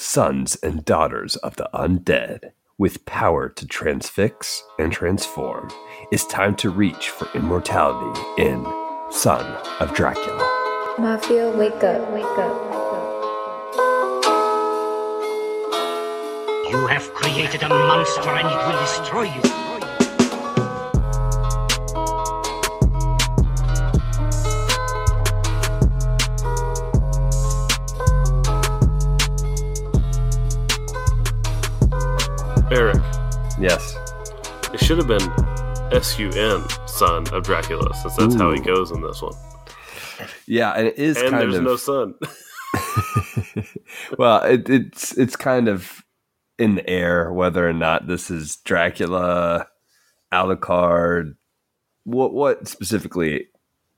sons and daughters of the undead, with power to transfix and transform, it's time to reach for immortality in Son of Dracula. Mafia, wake up, wake up. You have created a monster and it will destroy you. Yes. it should have been S U N, son of Dracula, since that's how he goes in this one. Yeah, and it is And there's of no son. well, it, it's it's kind of in the air whether or not this is Dracula, Alucard, what what specifically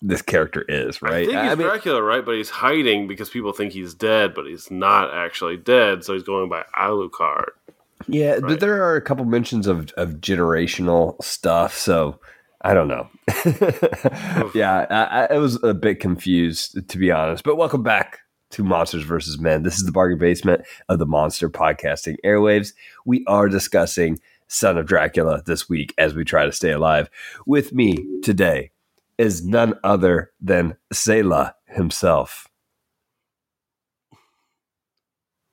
this character is, right? I think he's mean, Dracula, right? But he's hiding because people think he's dead, but he's not actually dead, so he's going by Alucard. Yeah, right. but there are a couple mentions of of generational stuff, so I don't know. yeah, I, I, was a bit confused to be honest. But welcome back to Monsters versus Men. This is the bargain basement of the Monster Podcasting airwaves. We are discussing Son of Dracula this week as we try to stay alive. With me today is none other than Xela himself.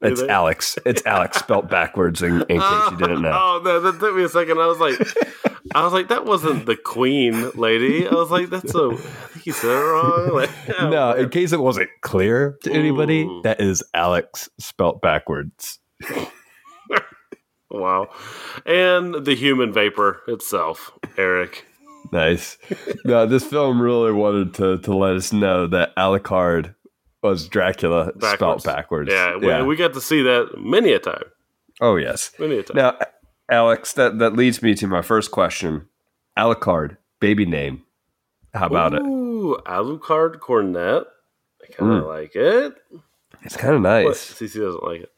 It's. Alex. It's Alex spelt backwards in, in case you didn't know. Oh, no, that took me a second. I was like, I was like, that wasn't the Queen lady. I was like, that's a. I think you said it wrong. Like, oh, no, man. in case it wasn't clear to anybody, Ooh. that is Alex spelt backwards. wow. And the human vapor itself, Eric. Nice. no, this film really wanted to to let us know that Alucard was Dracula spelt backwards. Yeah, we, we got to see that many a time. oh yes. Many a time. Now, Alex, that that leads me to my first question. Alucard, baby name. How about it? Ooh, Alucard Cornet. I kind of Mm. like it. It's kind of nice. Cece doesn't like it.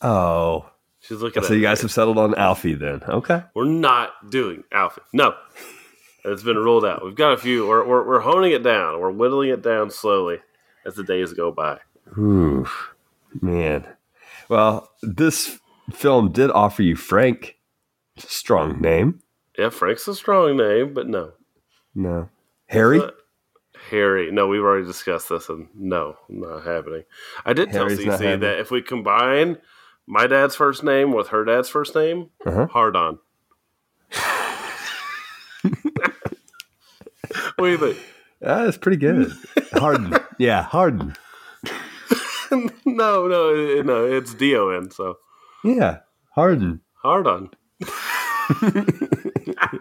Oh, She's looking so at you it. guys have settled on Alfie then? Okay. We're not doing Alfie. No. It's been ruled out. We've got a few. We're, we're, we're honing it down. We're whittling it down slowly as the days go by. Ooh, man. Well, this film did offer you Frank. Strong name. Yeah, Frank's a strong name, but no. No. Harry? Harry. No, we've already discussed this, and no, not happening. I did Harry's tell CC that if we combine my dad's first name with her dad's first name, Uh-huh. hard on. what do you think? That's pretty good. Harden. yeah, Harden. no, no, no. It's D O N. So Yeah, Harden. hard on.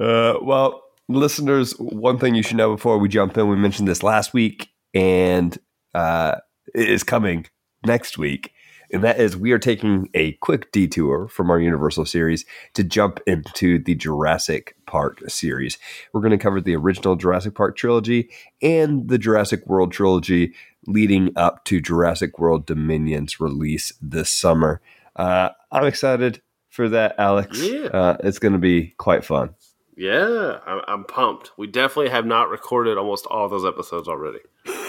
Uh, well, listeners, one thing you should know before we jump in, we mentioned this last week and uh, it is coming next week. And that is, we are taking a quick detour from our Universal series to jump into the Jurassic Park series. We're going to cover the original Jurassic Park trilogy and the Jurassic World trilogy leading up to Jurassic World Dominion's release this summer. Uh, I'm excited for that, Alex. Yeah. Uh, it's going to be quite fun. Yeah, I'm, I'm pumped. We definitely have not recorded almost all those episodes already.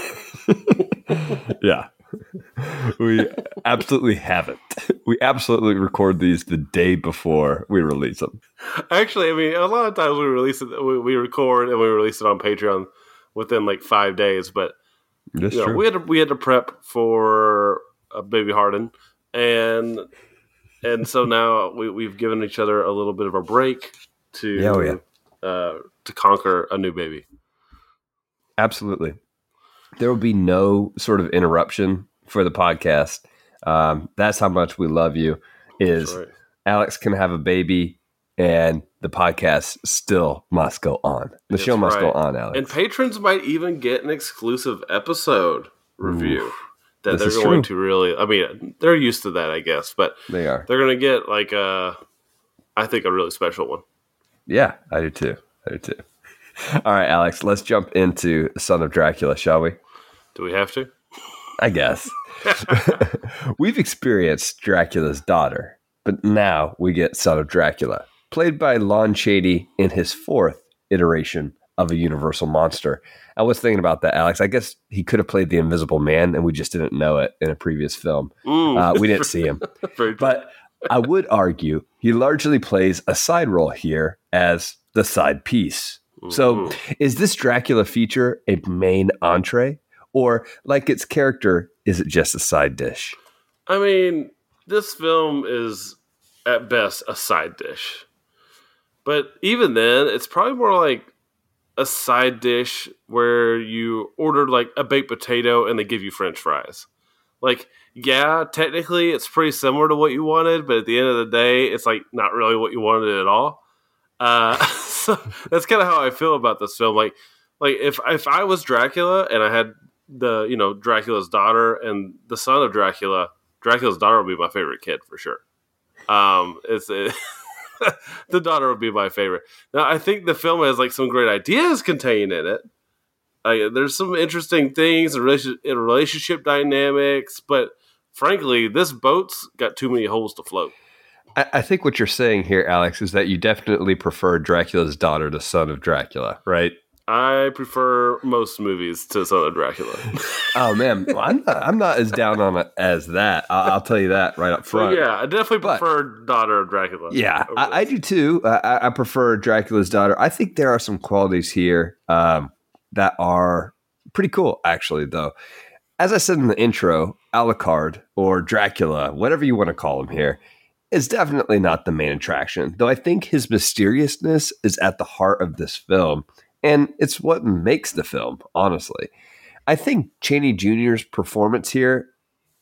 Yeah. We absolutely haven't. We absolutely record these the day before we release them. Actually, I mean, a lot of times we release it, we, we record and we release it on Patreon within like five days. But you know, we had to, we had to prep for a baby Harden, and and so now we, we've given each other a little bit of a break to Yeah, oh, yeah. Uh, to conquer a new baby. Absolutely. There will be no sort of interruption for the podcast. Um, that's how much we love you. Is right. Alex can have a baby and the podcast still must go on. The That's show must go on, Alex. And patrons might even get an exclusive episode review that This they're going true. to really. I mean, they're used to that, I guess, but they are. they're going to get like a, I think, a really special one. Yeah, I do too. I do too. All right, Alex, let's jump into Son of Dracula, shall we? Do we have to? I guess. We've experienced Dracula's daughter, but now we get Son of Dracula, played by Lon Chaney in his fourth iteration of a Universal monster. I was thinking about that, Alex. I guess he could have played the Invisible Man, and we just didn't know it in a previous film. Mm. Uh, we didn't see him. But I would argue he largely plays a side role here as the side piece. So, is this Dracula feature a main entree, or like its character, is it just a side dish? I mean, this film is at best a side dish. But even then, it's probably more like a side dish where you ordered like a baked potato and they give you french fries. Like, yeah, technically it's pretty similar to what you wanted, but at the end of the day, it's like not really what you wanted at all. Uh, that's kind of how I feel about this film. Like, like if if I was Dracula and I had the you know Dracula's daughter and the son of Dracula, Dracula's daughter would be my favorite kid for sure. Um, it's the daughter would be my favorite. Now I think the film has like some great ideas contained in it. Like, there's some interesting things in relation- in relationship dynamics, but frankly, this boat's got too many holes to float. I, I think what you're saying here, Alex, is that you definitely prefer Dracula's daughter to Son of Dracula, right? I prefer most movies to Son of Dracula. Oh man, well, I'm not, I'm not as down on it as that. I'll, I'll tell you that right up But front. yeah, I definitely But- prefer Daughter of Dracula. Yeah, I, I do too. I, I- I prefer Dracula's daughter. I think there are some qualities here um, that are pretty cool, actually. Though, as I said in the intro, Alucard or Dracula, whatever you want to call him here, is definitely not the main attraction. Though I think his mysteriousness is at the heart of this film, and it's what makes the film. Honestly, I think Chaney Jr.'s performance here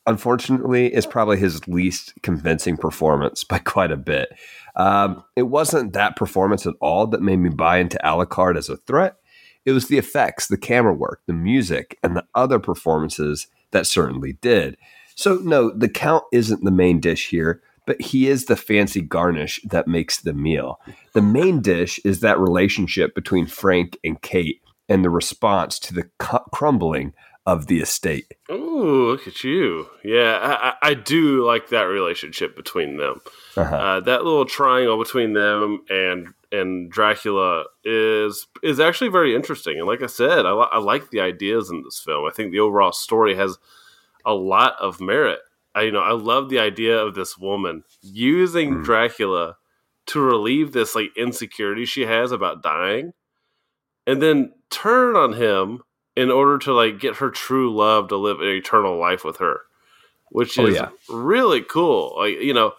unfortunately, is probably his least convincing performance by quite a bit. Um, it wasn't that performance at all that made me buy into Alucard as a threat. It was the effects, the camera work, the music, and the other performances that certainly did. So, no, the Count isn't the main dish here, but he is the fancy garnish that makes the meal. The main dish is that relationship between Frank and Kate and the response to the cu- crumbling of the estate. Ooh, look at you. Yeah, I, I do like that relationship between them. Uh-huh. Uh, that little triangle between them and and Dracula is is actually very interesting. And like I said, I, li- I like the ideas in this film. I think the overall story has a lot of merit. I, you know, I love the idea of this woman using Mm. Dracula to relieve this like insecurity she has about dying, and then turn on him in order to like get her true love to live an eternal life with her, which Oh, is yeah. really cool. Like you know,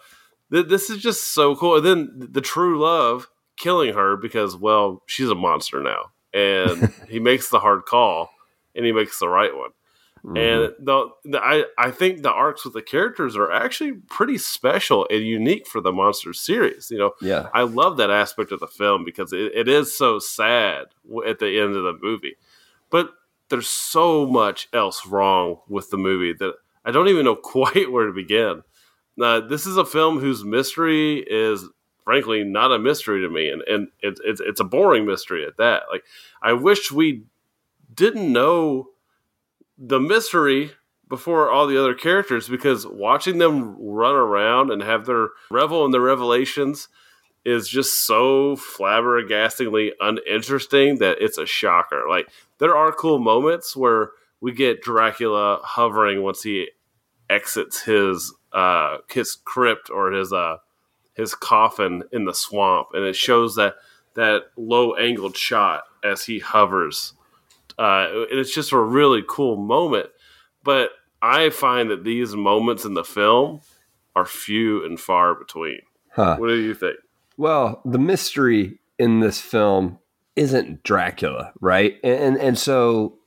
th- this is just so cool. And then the true love killing her because well, she's a monster now, and he makes the hard call, and he makes the right one. Mm-hmm. And the, the I I think the arcs with the characters are actually pretty special and unique for the monster series. You know, yeah. I love that aspect of the film because it, it is so sad at the end of the movie. But there's so much else wrong with the movie that I don't even know quite where to begin. Now, this is a film whose mystery is frankly not a mystery to me, and and it's it's it's a boring mystery at that. Like I wish we didn't know the mystery before all the other characters because watching them run around and have their revel in their revelations is just so flabbergastingly uninteresting that it's a shocker. Like there are cool moments where we get Dracula hovering once he exits his uh his crypt or his uh his coffin in the swamp and it shows that that low angled shot as he hovers uh and it's just a really cool moment but i find that these moments in the film are few and far between Huh. what do you think Well, the mystery in this film isn't Dracula, right? And and, and so,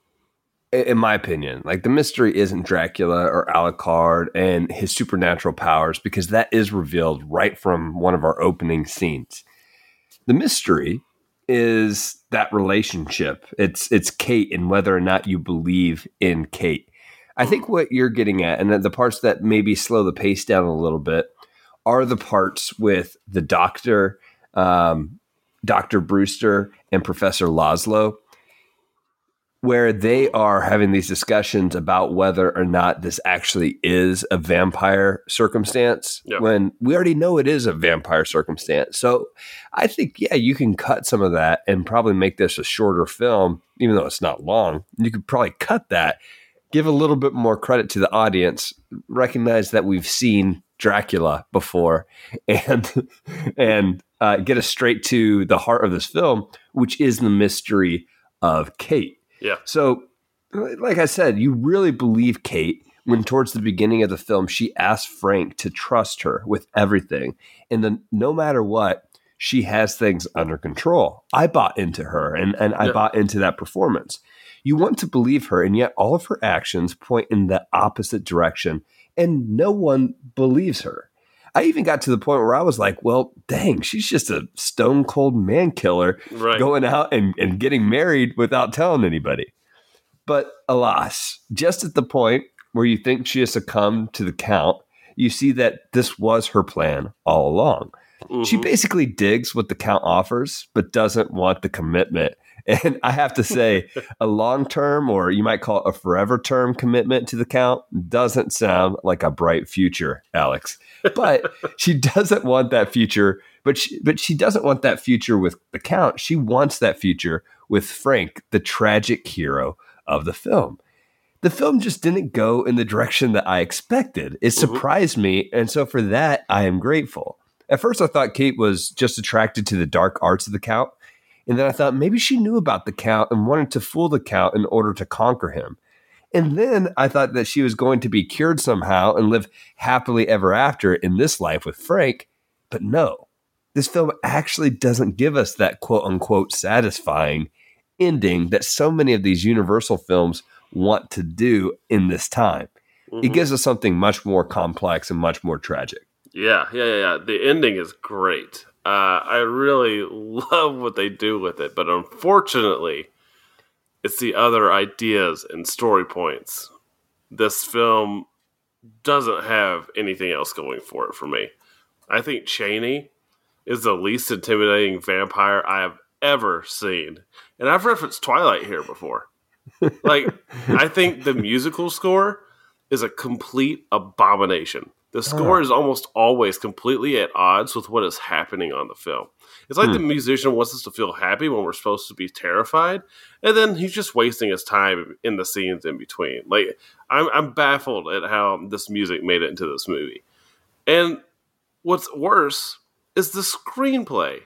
in my opinion, like the mystery isn't Dracula or Alucard and his supernatural powers because that is revealed right from one of our opening scenes. The mystery is that relationship. It's it's Kate and whether or not you believe in Kate. I think what you're getting at, and the- parts that maybe slow the pace down a little bit, are the parts with the doctor, um, Dr. Brewster, and Professor Laszlo. Where they are having these discussions about whether or not this actually is a vampire circumstance Yeah. when we already know it is a vampire circumstance. So I think, yeah, you can cut some of that and probably make this a shorter film, even though it's not long. You could probably cut that, give a little bit more credit to the audience, recognize that we've seen Dracula before, and and uh, get us straight to the heart of this film, which is the mystery of Kate. Yeah. So, like I said, you really believe Kate when towards the beginning of the film she asks Frank to trust her with everything, and then no matter what, she has things under control. I bought into her, and and I Yeah. bought into that performance. You want to believe her, and yet all of her actions point in the opposite direction, and no one believes her. I even got to the point where I was like, well, dang, she's just a stone cold man killer Right. going out and, and getting married without telling anybody. But alas, just at the point where you think she has succumbed to the count, you see that this was her plan all along. She Mhm. basically digs what the count offers, but doesn't want the commitment. And I have to say, a long term, or you might call it a forever term commitment to the count, doesn't sound like a bright future, Alex. But she doesn't want that future. But she, but she doesn't want that future with the count. She wants that future with Frank, the tragic hero of the film. The film just didn't go in the direction that I expected. It mm-hmm. surprised me, and so for that, I am grateful. At first, I thought Kate was just attracted to the dark arts of the Count, and then I thought maybe she knew about the Count and wanted to fool the Count in order to conquer him. And then I thought that she was going to be cured somehow and live happily ever after in this life with Frank, but no. This film actually doesn't give us that quote unquote satisfying ending that so many of these Universal films want to do in this time. It Mhm. gives us something much more complex and much more tragic. Yeah, yeah, yeah, yeah. The ending is great. Uh, I really love what they do with it, but unfortunately, it's the other ideas and story points. This film doesn't have anything else going for it for me. I think Chaney is the least intimidating vampire I have ever seen. And I've referenced Twilight here before. Like, I think the musical score is a complete abomination. The oh, score is almost always completely at odds with what is happening on the film. It's like the hmm. musician wants us to feel happy when we're supposed to be terrified, and then he's just wasting his time in the scenes in between. Like I'm, I'm baffled at how this music made it into this movie. And what's worse is the screenplay.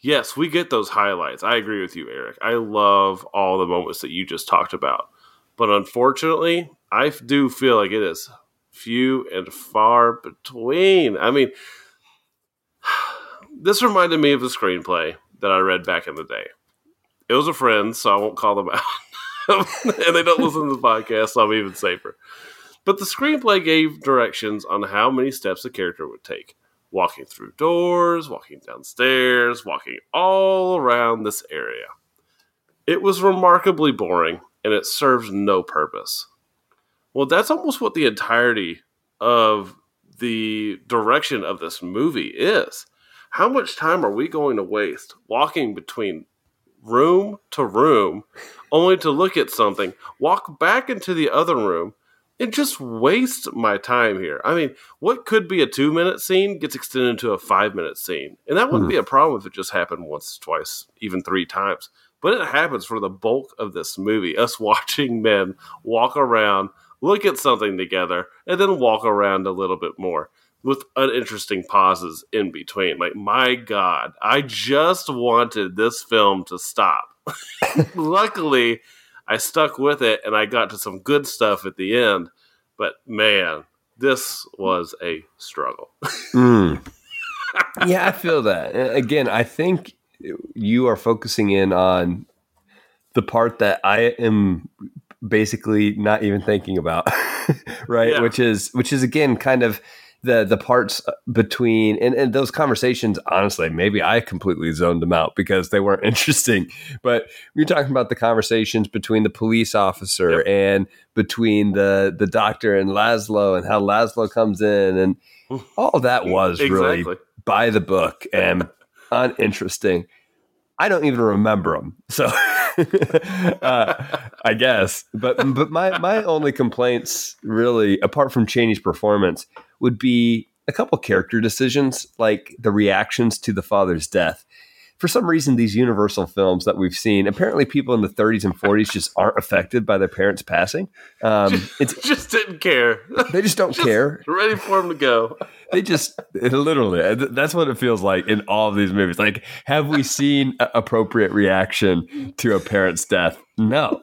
Yes, we get those highlights. I agree with you, Eric. I love all the moments that you just talked about. But unfortunately, I do feel like it is few and far between. I mean, this reminded me of a screenplay that I read back in the day. It was a friend, so I won't call them out. and they don't listen to the podcast, so I'm even safer. But the screenplay gave directions on how many steps a character would take walking through doors, walking downstairs, walking all around this area. It was remarkably boring and it served no purpose. Well, that's almost what the entirety of the direction of this movie is. How much time are we going to waste walking between room to room only to look at something, walk back into the other room, and just waste my time here? I mean, what could be a two minute scene gets extended into a five minute scene. And that wouldn't hmm. be a problem if it just happened once, twice, even three times. But it happens for the bulk of this movie, us watching men walk around, look at something together, and then walk around a little bit more with uninteresting pauses in between. Like, my God, I just wanted this film to stop. Luckily, I stuck with it and I got to some good stuff at the end. But man, this was a struggle. Mm. yeah, I feel that. Again, I think you are focusing in on the part that I am basically not even thinking about, right? Yeah. Which is which is again kind of the the parts uh, between and, and those conversations honestly maybe i completely zoned them out because they weren't interesting but you're talking about the conversations between the police officer Yep. and between the the doctor and laszlo and how laszlo comes in and all that was really by the book and uninteresting. I don't even remember them. So uh, I guess. But but my my only complaints really, apart from Chaney's performance, would be a couple character decisions, like the reactions to the father's death. For some reason, these Universal films that we've seen, apparently people in the 30s and 40s just aren't affected by their parents passing. Um, it's just didn't care. they just don't care. Ready for them to go. They just it literally that's what it feels like in all of these movies. Like, have we seen a- appropriate reaction to a parent's death? No,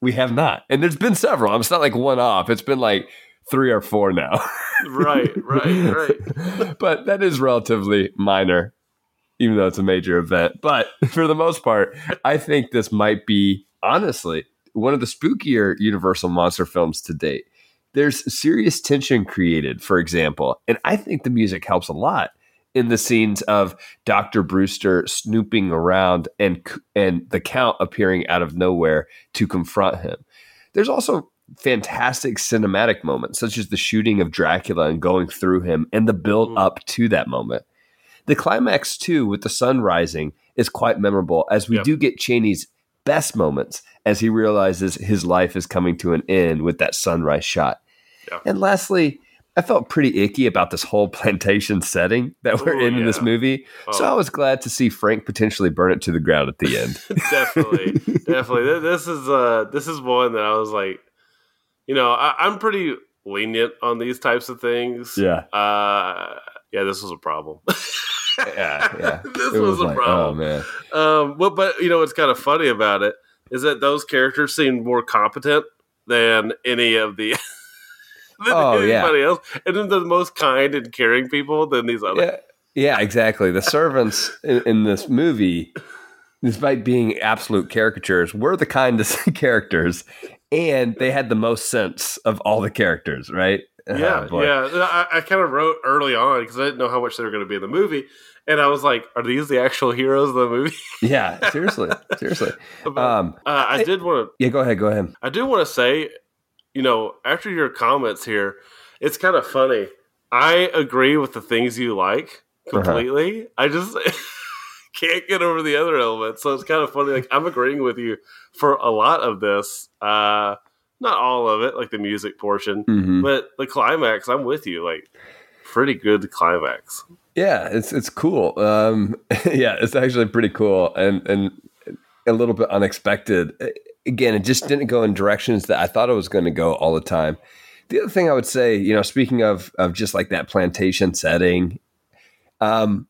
we have not. And there's been several. It's not like one off. It's been like three or four now. Right, right, right. but that is relatively minor, even though it's a major event. But for the most part, I think this might be, honestly, one of the spookier Universal monster films to date. There's serious tension created, for example, and I think the music helps a lot in the scenes of Dr. Brewster snooping around and and the count appearing out of nowhere to confront him. There's also fantastic cinematic moments, such as the shooting of Dracula and going through him and the build Mm. up to that moment. The climax, too, with the sun rising, is quite memorable as we Yep. do get Chaney's best moments as he realizes his life is coming to an end with that sunrise shot. Yeah. And lastly, I felt pretty icky about this whole plantation setting that we're Ooh, in in this yeah. movie. So Oh. I was glad to see Frank potentially burn it to the ground at the end. definitely, definitely. This is uh, this is one that I was like, you know, I, I'm pretty lenient on these types of things. yeah. Uh, yeah, this was a problem. Yeah. Yeah. this It was, a like, problem. Oh, man. Um, but but you know what's kind of funny about it is that those characters seemed more competent than any of the than Oh, yeah. anybody else, and then the most kind and caring people than these other. Yeah, yeah, exactly. The servants in, in this movie, despite being absolute caricatures, were the kindest characters, and they had the most sense of all the characters. Right? Yeah, boy. yeah. I, I kind of wrote early on because I didn't know how much they were going to be in the movie, and I was like, "Are these the actual heroes of the movie?" yeah. Seriously, seriously. But, Um, uh, I did want to. yeah, go ahead, go ahead. I do want to say, you know, after your comments here, it's kind of funny. I agree with the things you like Uh-huh. completely. I just can't get over the other elements. So it's kind of funny. Like I'm agreeing with you for a lot of this. Uh, not all of it, like the music portion, Mhm. but the climax. I'm with you. Like pretty good climax. Yeah, it's it's cool. Um, yeah, it's actually pretty cool and and a little bit unexpected. Again, it just didn't go in directions that I thought it was going to go all the time. The other thing I would say, you know, speaking of of just like that plantation setting, um,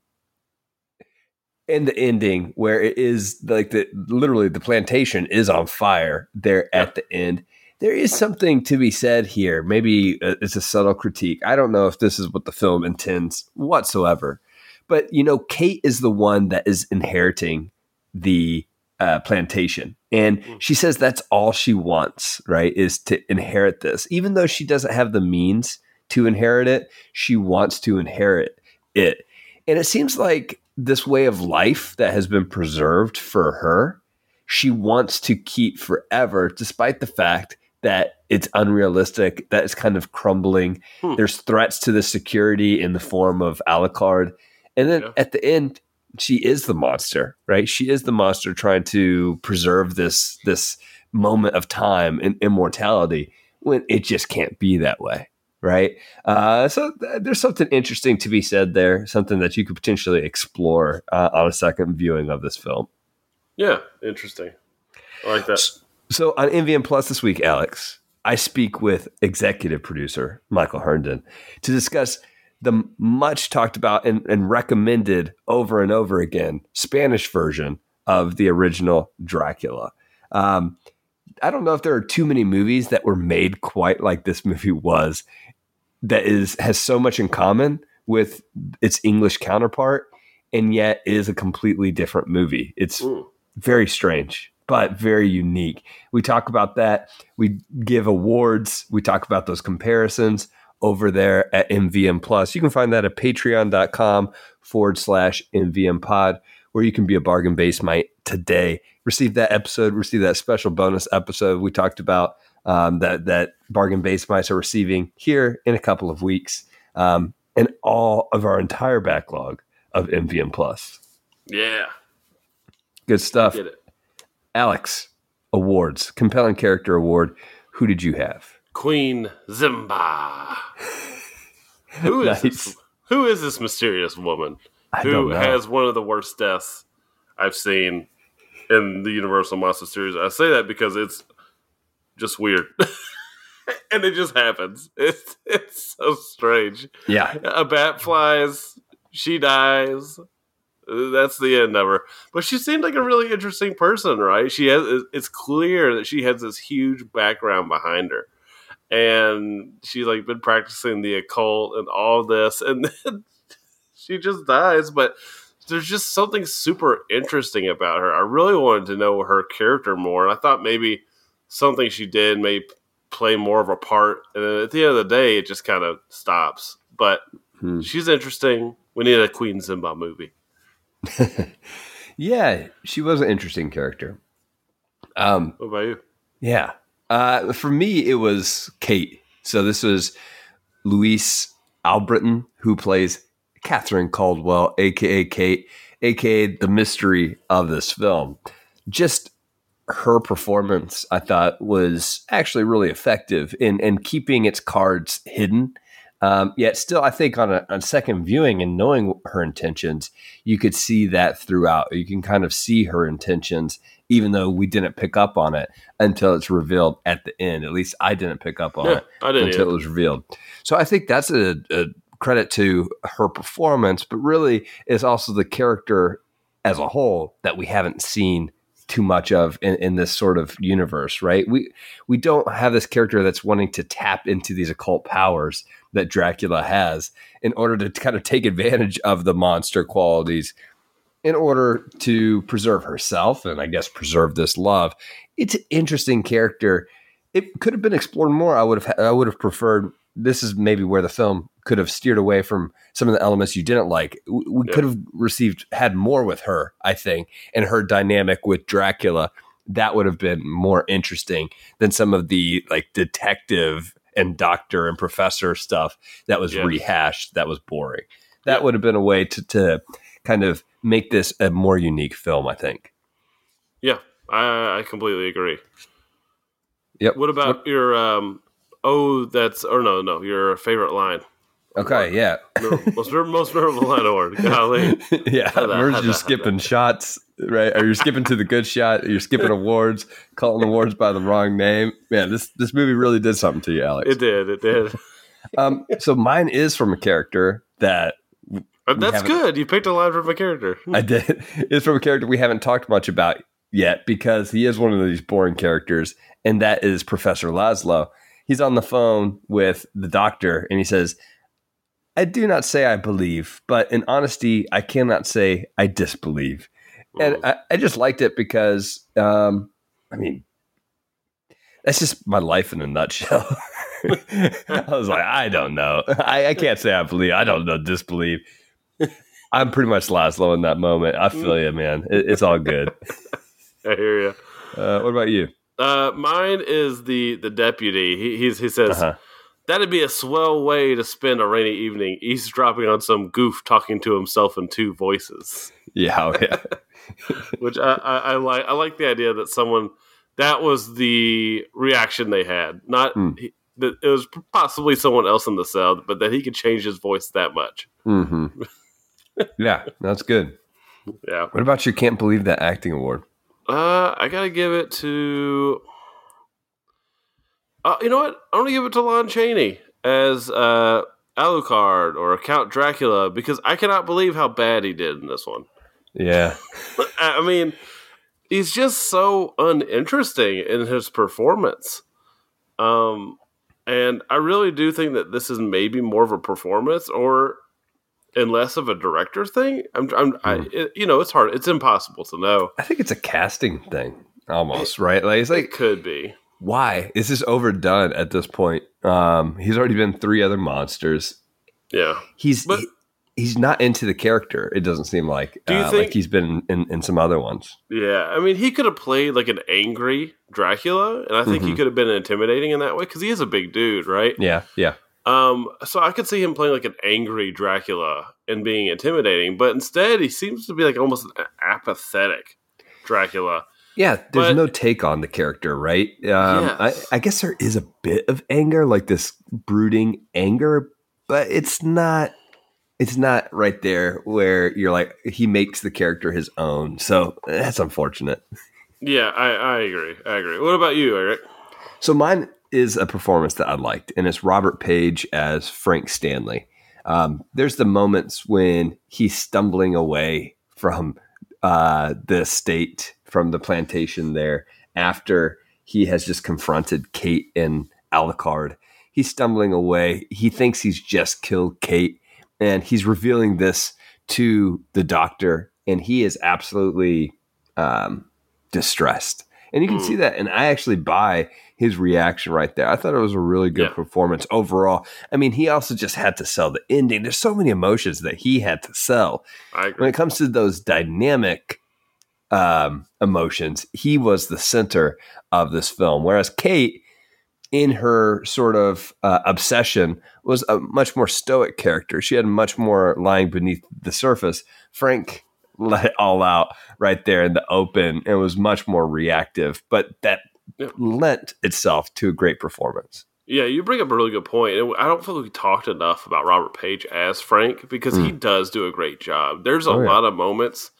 and the ending where it is like the literally the plantation is on fire there at the end. There is something to be said here. Maybe uh, it's a subtle critique. I don't know if this is what the film intends whatsoever. But you know, Kate is the one that is inheriting the uh, plantation, and she says that's all she wants. Right? Is to inherit this, even though she doesn't have the means to inherit it. She wants to inherit it, and it seems like this way of life that has been preserved for her, she wants to keep forever, despite the fact that it's unrealistic, that it's kind of crumbling. Hmm. There's threats to the security in the form of Alucard. And then Yeah. at the end, she is the monster, right? She is the monster trying to preserve this this moment of time and immortality when it just can't be that way, right? Uh, so th- there's something interesting to be said there, something that you could potentially explore uh, on a second viewing of this film. Yeah, interesting. I like that. So on MVM Plus this week, Alex, I speak with executive producer Michael Herndon to discuss the much talked about and, and recommended over and over again Spanish version of the original Dracula. Um, I don't know if there are too many movies that were made quite like this movie was that is has so much in common with its English counterpart and yet is a completely different movie. It's Ooh. very strange but very unique. We talk about that. We give awards. We talk about those comparisons over there at mvm plus. You can find that at patreon.com forward slash mvm pod where you can be a bargain base mate today. Receive that episode. Receive that special bonus episode. We talked about um, that that bargain base mites are receiving here in a couple of weeks um, and all of our entire backlog of mvm plus. Yeah. Good stuff. Alex, awards, compelling character award. Who did you have? Queen Zimba. Who is Nice. this? Who is this mysterious woman I who has one of the worst deaths I've seen in the Universal Monster series? I say that because it's just weird, and it just happens. It's it's so strange. yeah, A bat flies, she dies. That's the end of her. But she seemed like a really interesting person, right? She has. It's clear that she has this huge background behind her, and she's like been practicing the occult and all this, and then she just dies. But there's just something super interesting about her. I really wanted to know her character more, and I thought maybe something she did may play more of a part. And then at the end of the day, it just kind of stops. But Hmm. she's interesting. We need a Queen Zimba movie. yeah. She was an interesting character. Um, What about you? Yeah. Uh, for me, it was Kate. So this was Louise Allbritton, who plays Catherine Caldwell, aka Kate, aka the mystery of this film. Just her performance, I thought, was actually really effective in in keeping its cards hidden. Um, yet still, I think on a, on second viewing and knowing her intentions, you could see that throughout. You can kind of see her intentions, even though we didn't pick up on it until it's revealed at the end. At least I didn't pick up on Yeah, it until either. it was revealed. So I think that's a, a credit to her performance, but really it's also the character as a whole that we haven't seen too much of in, in this sort of universe, right? We we don't have this character that's wanting to tap into these occult powers that Dracula has in order to kind of take advantage of the monster qualities in order to preserve herself and I guess preserve this love. It's an interesting character. It could have been explored more. I would have I would have preferred this is maybe where the film could have steered away from some of the elements you didn't like. We Yeah. could have received had more with her, I think, and her dynamic with Dracula. That would have been more interesting than some of the like detective and doctor and professor stuff that was Yeah. rehashed. That was boring. That Yeah. would have been a way to to kind of make this a more unique film. I think. Yeah, I, I completely agree. Yep. What about your um? Oh, that's or no, no, your favorite line. Okay. Yeah. most most memorable line award. Golly, yeah, we're just skipping shots, right? Or you're skipping to the good shot. You're skipping awards, calling awards by the wrong name. Man, this this movie really did something to you, Alex. it did, it did. Um, so mine is from a character that that's good. You picked a line from a character. I did. It's from a character we haven't talked much about yet because he is one of these boring characters, and that is Professor Laszlo. He's on the phone with the doctor, and he says, "I do not say I believe, but in honesty, I cannot say I disbelieve." and I, I just liked it because um, I mean that's just my life in a nutshell. I was like, I don't know. I, I can't say I believe. I don't know disbelieve. I'm pretty much Laszlo in that moment. I feel you, man. It, it's all good. I hear you. Uh, what about you? Uh, mine is the the deputy. He he's, he says Uh-huh. That'd be a swell way to spend a rainy evening, eavesdropping on some goof talking to himself in two voices. Yeah, oh, yeah, Which I, I, I like. I like the idea that someone that was the reaction they had. Not Hmm. he, that it was possibly someone else in the cell, but that he could change his voice that much. hmm yeah. That's good. Yeah. What about your can't believe that acting award? Uh, I gotta give it to. Uh, you know what? I'm gonna give it to Lon Chaney as uh, Alucard or Count Dracula because I cannot believe how bad he did in this one. Yeah, I mean, he's just so uninteresting in his performance. Um, and I really do think that this is maybe more of a performance or and less of a director thing. I'm, I'm, I, it, you know, it's hard. It's impossible to know. I think it's a casting thing almost, right? Like it's It like could be. Why is this overdone at this point? Um, he's already been three other monsters. Yeah. He's But- he- he's not into the character. It doesn't seem like. Do you uh, think- like he's been in, in some other ones? Yeah, I mean, he could have played like an angry Dracula, and I think he Mhm. could have been intimidating in that way because he is a big dude, right? Yeah, yeah, Um, so I could see him playing like an angry Dracula and being intimidating, but instead he seems to be like almost an apathetic. Dracula. Yeah, there's But- no take on the character, right? Um, Yes. I, I guess there is a bit of anger, like this brooding anger, but it's not. It's not right there where you're like he makes the character his own. So that's unfortunate. Yeah, I, I agree. I agree. What about you, Eric? So mine is a performance that I liked, and it's Robert Paige as Frank Stanley. Um, there's the moments when he's stumbling away from uh, the estate, from the plantation there, after he has just confronted Kate and Alucard. He's stumbling away. He thinks he's just killed Kate, and he's revealing this to the doctor, and he is absolutely um, distressed. And you can see that, and I actually buy his reaction right there. I thought it was a really good Yeah. performance overall. I mean, he also just had to sell the ending. There's so many emotions that he had to sell. I When it comes to those dynamic um, emotions, he was the center of this film. Whereas Kate, in her sort of uh, obsession, was a much more stoic character. She had much more lying beneath the surface. Frank let it all out right there in the open and was much more reactive, but that Yeah. lent itself to a great performance. Yeah, you bring up a really good point. And I don't feel like we talked enough about Robert Paige as Frank because he does do a great job. There's a. Oh, yeah. lot of moments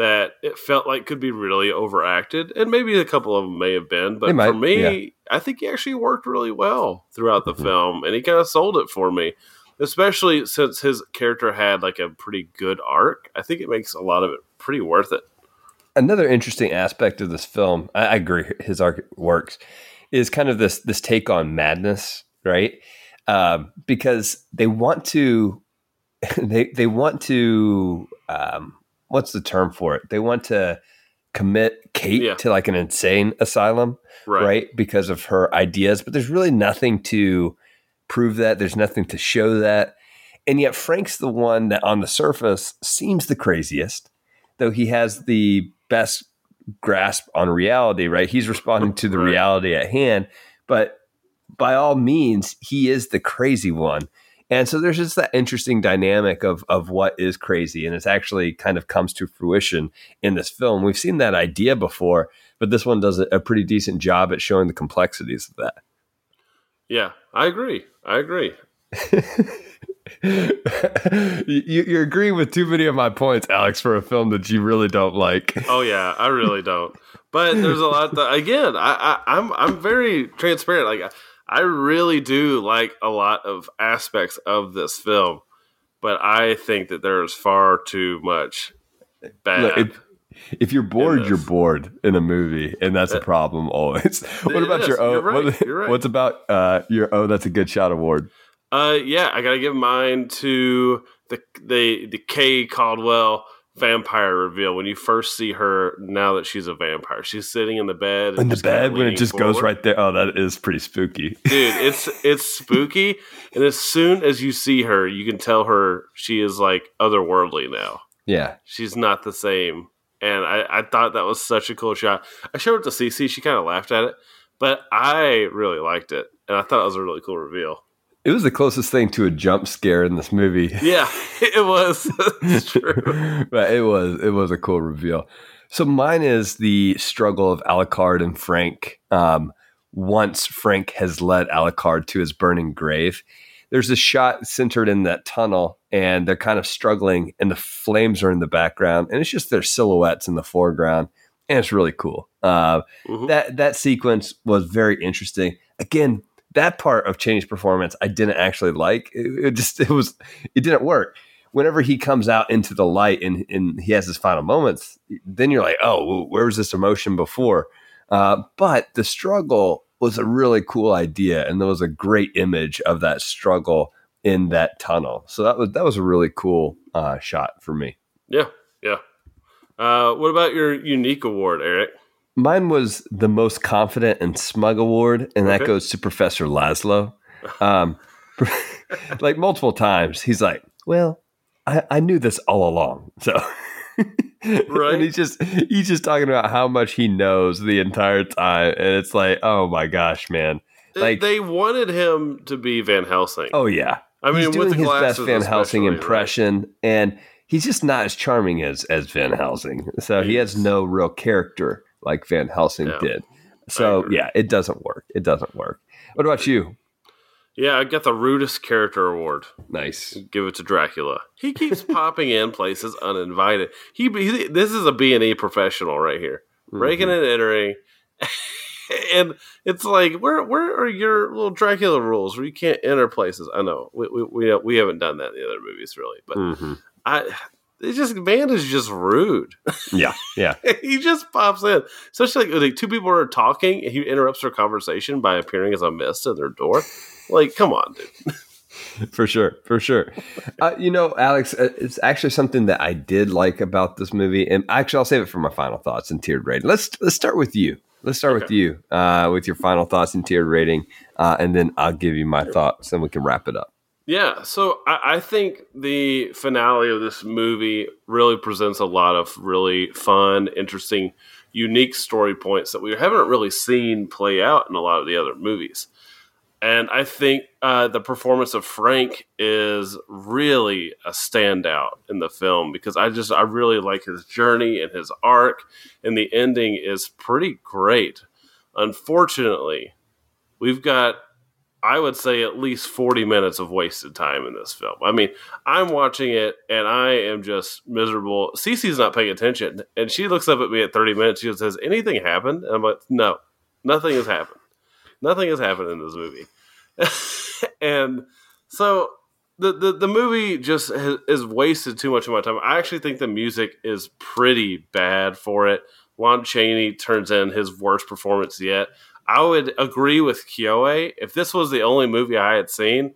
that it felt like could be really overacted, and maybe a couple of them may have been. But might, for me, yeah. I think he actually worked really well throughout the Mhm. film, and he kind of sold it for me. Especially since his character had like a pretty good arc, I think it makes a lot of it pretty worth it. another interesting aspect of this film, I, I agree, his arc works, is kind of this this take on madness, right? Um, because they want to, they they want to, um, what's the term for it? They want to commit Kate Yeah. to like an insane asylum, Right. right. Because of her ideas, but there's really nothing to prove that. There's nothing to show that. And yet Frank's the one that on the surface seems the craziest, though he has the best grasp on reality, right? He's responding to the Right. reality at hand, but by all means, he is the crazy one. And so there's just that interesting dynamic of of what is crazy, and it's actually kind of comes to fruition in this film. We've seen that idea before, but this one does a, pretty decent job at showing the complexities of that. Yeah, I agree. I agree. you, you're agreeing with too many of my points, Alex, for a film that you really don't like. Oh yeah, I really don't. But there's a lot that again, I, I I'm I'm very transparent. Like I, really do like a lot of aspects of this film, but I think that there is far too much bad. Look, if, if you're bored, you're bored in a movie, and that's a problem always. what about is. your oh? You're right. what- right. What's about uh, your oh? That's a good shot award. uh, yeah, I gotta give mine to the the the Kay Caldwell vampire reveal when you first see her. Now that she's a vampire, she's sitting in the bed In the bed when it just goes right there. Oh, that is pretty spooky. dude it's it's spooky and as soon as you see her you can tell her she is like otherworldly now yeah, she's not the same and i i thought that was such a cool shot i showed it to cc she kind of laughed at it but i really liked it and i thought it was a really cool reveal it was the closest thing to a jump scare in this movie. yeah it was it's true but it was it was a cool reveal. So mine is the struggle of Alucard and Frank. Um, once Frank has led Alucard to his burning grave, there's a shot centered in that tunnel, and they're kind of struggling, and the flames are in the background, and it's just their silhouettes in the foreground, and it's really cool. Uh, Mhm. that that sequence was very interesting. Again, that part of Chaney's performance I didn't actually like. It, it just it was it didn't work. Whenever he comes out into the light and, and he has his final moments, then you're like, oh, where was this emotion before? Uh, but the struggle was a really cool idea, and there was a great image of that struggle in that tunnel. So that was that was a really cool uh, shot for me. yeah yeah uh what about your unique award eric Mine was the most confident and smug award, and that goes to Professor Laszlo. Um, like multiple times, he's like, "Well, I, I knew this all along." So, Right. and he's just he's just talking about how much he knows the entire time, and it's like, oh my gosh, man! Like- they wanted him to be van helsing Oh yeah, i mean he's with doing the his best Van Helsing especially, right? impression, and he's just not as charming as as Van Helsing. So he has no real character like Van Helsing Yeah. did. So yeah, it doesn't work. It doesn't work. What about you? Yeah, I got the rudest character award. Nice. Give it to Dracula. He keeps popping in places uninvited. He, he this is a B and E professional right here, breaking Mm-hmm. and entering, and it's like where where are your little Dracula rules where you can't enter places? I know we we we, we haven't done that in the other movies really, but Mhm. I it just man is just rude. Yeah, yeah. he just pops in, especially like, like two people are talking, and he interrupts their conversation by appearing as a mist at their door. Like, come on, dude. for sure, for sure. Uh, you know, Alex, uh, it's actually something that I did like about this movie, and actually, I'll save it for my final thoughts and tiered rating. Let's let's start with you. Let's start with you uh, with your final thoughts and tiered rating, uh, and then I'll give you my thoughts, and we can wrap it up. Yeah, so I, I think the finale of this movie really presents a lot of really fun, interesting, unique story points that we haven't really seen play out in a lot of the other movies. And I think uh, the performance of Frank is really a standout in the film because I just I really like his journey and his arc, and the ending is pretty great. Unfortunately, we've got I would say at least 40 minutes of wasted time in this film. I mean, I'm watching it and I am just miserable. Cece's not paying attention and she looks up at me at 30 minutes. She says, Anything happened? And I'm like, No, nothing has happened. Nothing has happened in this movie. and so the, the, the movie just has, is wasted too much of my time. I actually think the music is pretty bad for it. Lon Chaney turns in his worst performance yet. I would agree with Kyoe. If this was the only movie I had seen,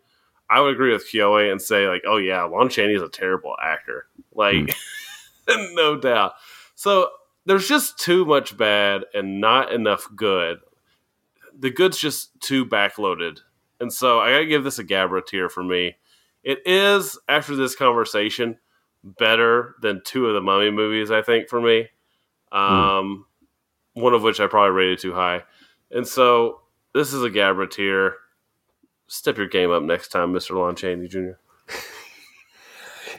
I would agree with Kyoe and say, like, oh yeah, Lon Chaney is a terrible actor. Like, no doubt. So there's just too much bad and not enough good. The good's just too backloaded. And so I gotta give this a Gabra tier for me. It is, after this conversation, better than two of the mummy movies, I think, for me. Um, one of which I probably rated too high. And so this is a Gabra tier. Step your game up next time, Mr. Lon Chaney Jr.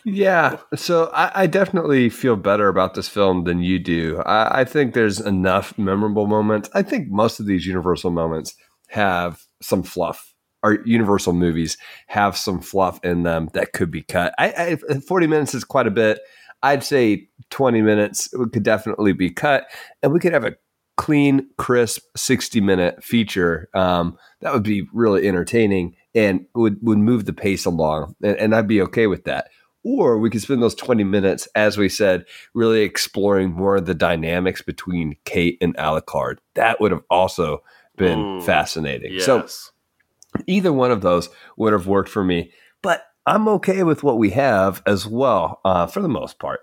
Yeah, so I, I definitely feel better about this film than you do. I, I think there's enough memorable moments. I think most of these Universal moments have some fluff. our Universal movies have some fluff in them that could be cut. I, I 40 minutes is quite a bit. I'd say 20 minutes could definitely be cut, and we could have a clean, crisp 60 minute feature. Um, that would be really entertaining and would, would move the pace along. And, and I'd be okay with that. Or we could spend those 20 minutes, as we said, really exploring more of the dynamics between Kate and Alucard. That would have also been Mm, fascinating. Yes. So either one of those would have worked for me. But I'm okay with what we have as well, uh, for the most part.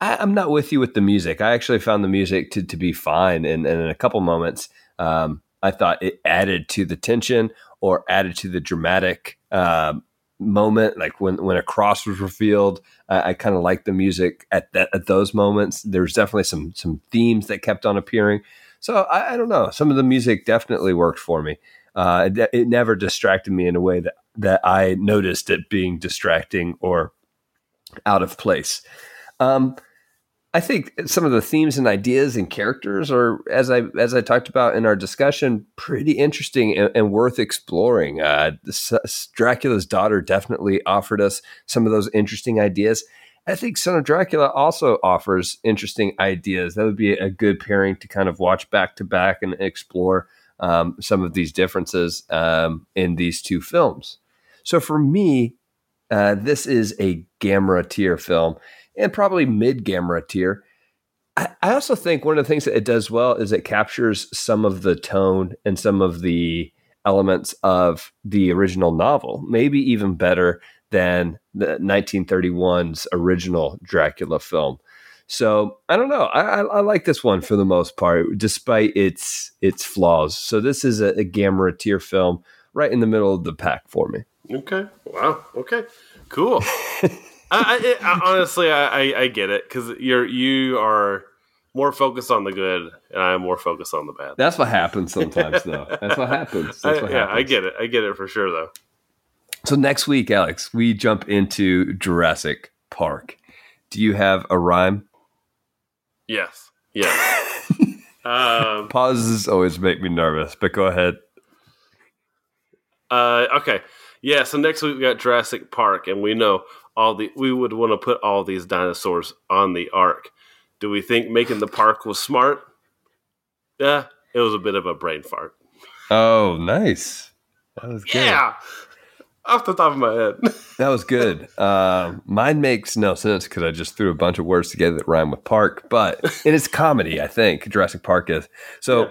I, I'm not with you with the music. I actually found the music to, to be fine. And, and in a couple moments, um, I thought it added to the tension or added to the dramatic um, moment. Like when, when a cross was revealed, I, I kind of liked the music at that at those moments. There's definitely some some themes that kept on appearing. So I, I don't know. Some of the music definitely worked for me. Uh, it, it never distracted me in a way that that I noticed it being distracting or out of place. Um, I think some of the themes and ideas and characters are, as I as I talked about in our discussion, pretty interesting and, and worth exploring. Uh, Dracula's daughter definitely offered us some of those interesting ideas. I think Son of Dracula also offers interesting ideas. That would be a good pairing to kind of watch back to back and explore um, some of these differences um, in these two films. So for me, uh, this is a Gamera tier film and probably mid Gamera tier. I, I also think one of the things that it does well is it captures some of the tone and some of the elements of the original novel, maybe even better than the 1931's original Dracula film. So I don't know. I, I, I like this one for the most part, despite its its flaws. So this is a, a Gamera tier film, right in the middle of the pack for me. Okay. Wow. Okay. Cool. I, I, I honestly, I, I, get it because you're you are more focused on the good, and I'm more focused on the bad. That's what happens sometimes, though. That's what happens. That's I- what yeah, happens. I get it. I get it for sure, though. So next week, Alex, we jump into Jurassic Park. do you have a rhyme? Yes. Yes. um, Pauses always make me nervous, but go ahead. uh, okay. Yeah. So next week we got Jurassic Park, and we know all the we would want to put all these dinosaurs on the ark. Do we think making the park was smart? Yeah, it was a bit of a brain fart. Oh, nice. That was good. Yeah, off the top of my head. That was good. Um, mine makes no sense because I just threw a bunch of words together that rhyme with park, but it is comedy, I think. Jurassic Park is. So,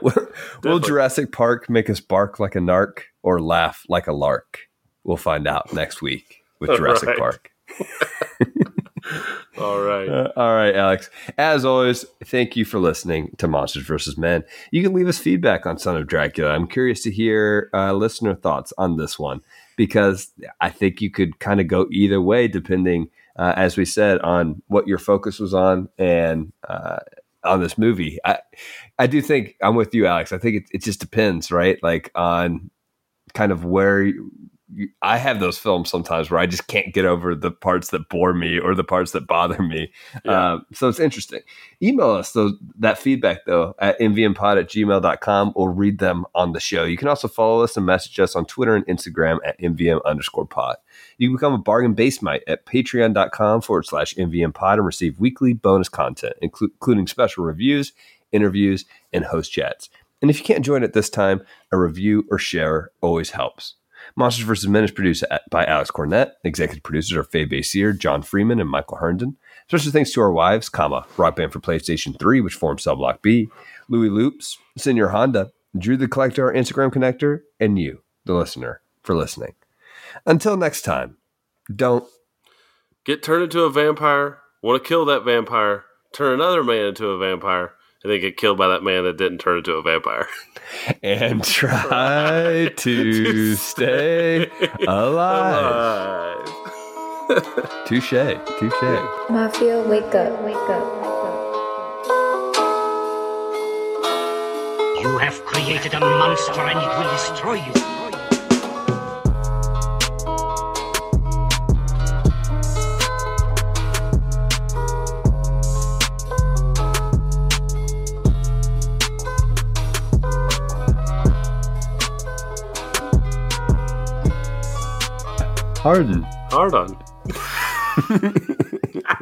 will. Jurassic Park make us bark like a narc or laugh like a lark? We'll find out next week with Jurassic Right. Park. all right. Uh, all right, Alex. As always, thank you for listening to Monsters vs. Men. You can leave us feedback on Son of Dracula. I'm curious to hear uh, listener thoughts on this one because I think you could kind of go either way depending, uh, as we said, on what your focus was on and uh, on this movie. I, I do think I'm with you, Alex. I think it, it just depends, right? Like on kind of where I have those films sometimes where I just can't get over the parts that bore me or the parts that bother me. Yeah. Um, so it's interesting. Email us those, that feedback though at mvmpod at gmail.com. We'll read them on the show. You can also follow us and message us on Twitter and Instagram at mvm underscore pod. You can become a bargain base basemite at patreon.com forward slash mvm pod and receive weekly bonus content, inclu- including special reviews, interviews, and host chats. And if you can't join at this time, a review or share always helps. Monsters vs. Men is produced by Alex Cornett. Executive producers are Faye Basier, John Freeman, and Michael Herndon. Special thanks to our wives, comma, Rock Band for PlayStation 3, which forms Cell Block B, Louis Loops, Senior Honda, Drew the Collector, our Instagram connector, and you, the listener, for listening. Until next time, don't Get turned into a vampire. Want to kill that vampire. Turn another man into a vampire. And then get killed by that man that didn't turn into a vampire. and try to stay alive. Alive. Touche, touche. Mafia, wake up, wake up. You have created a monster and it will destroy you. Harden. Hard on.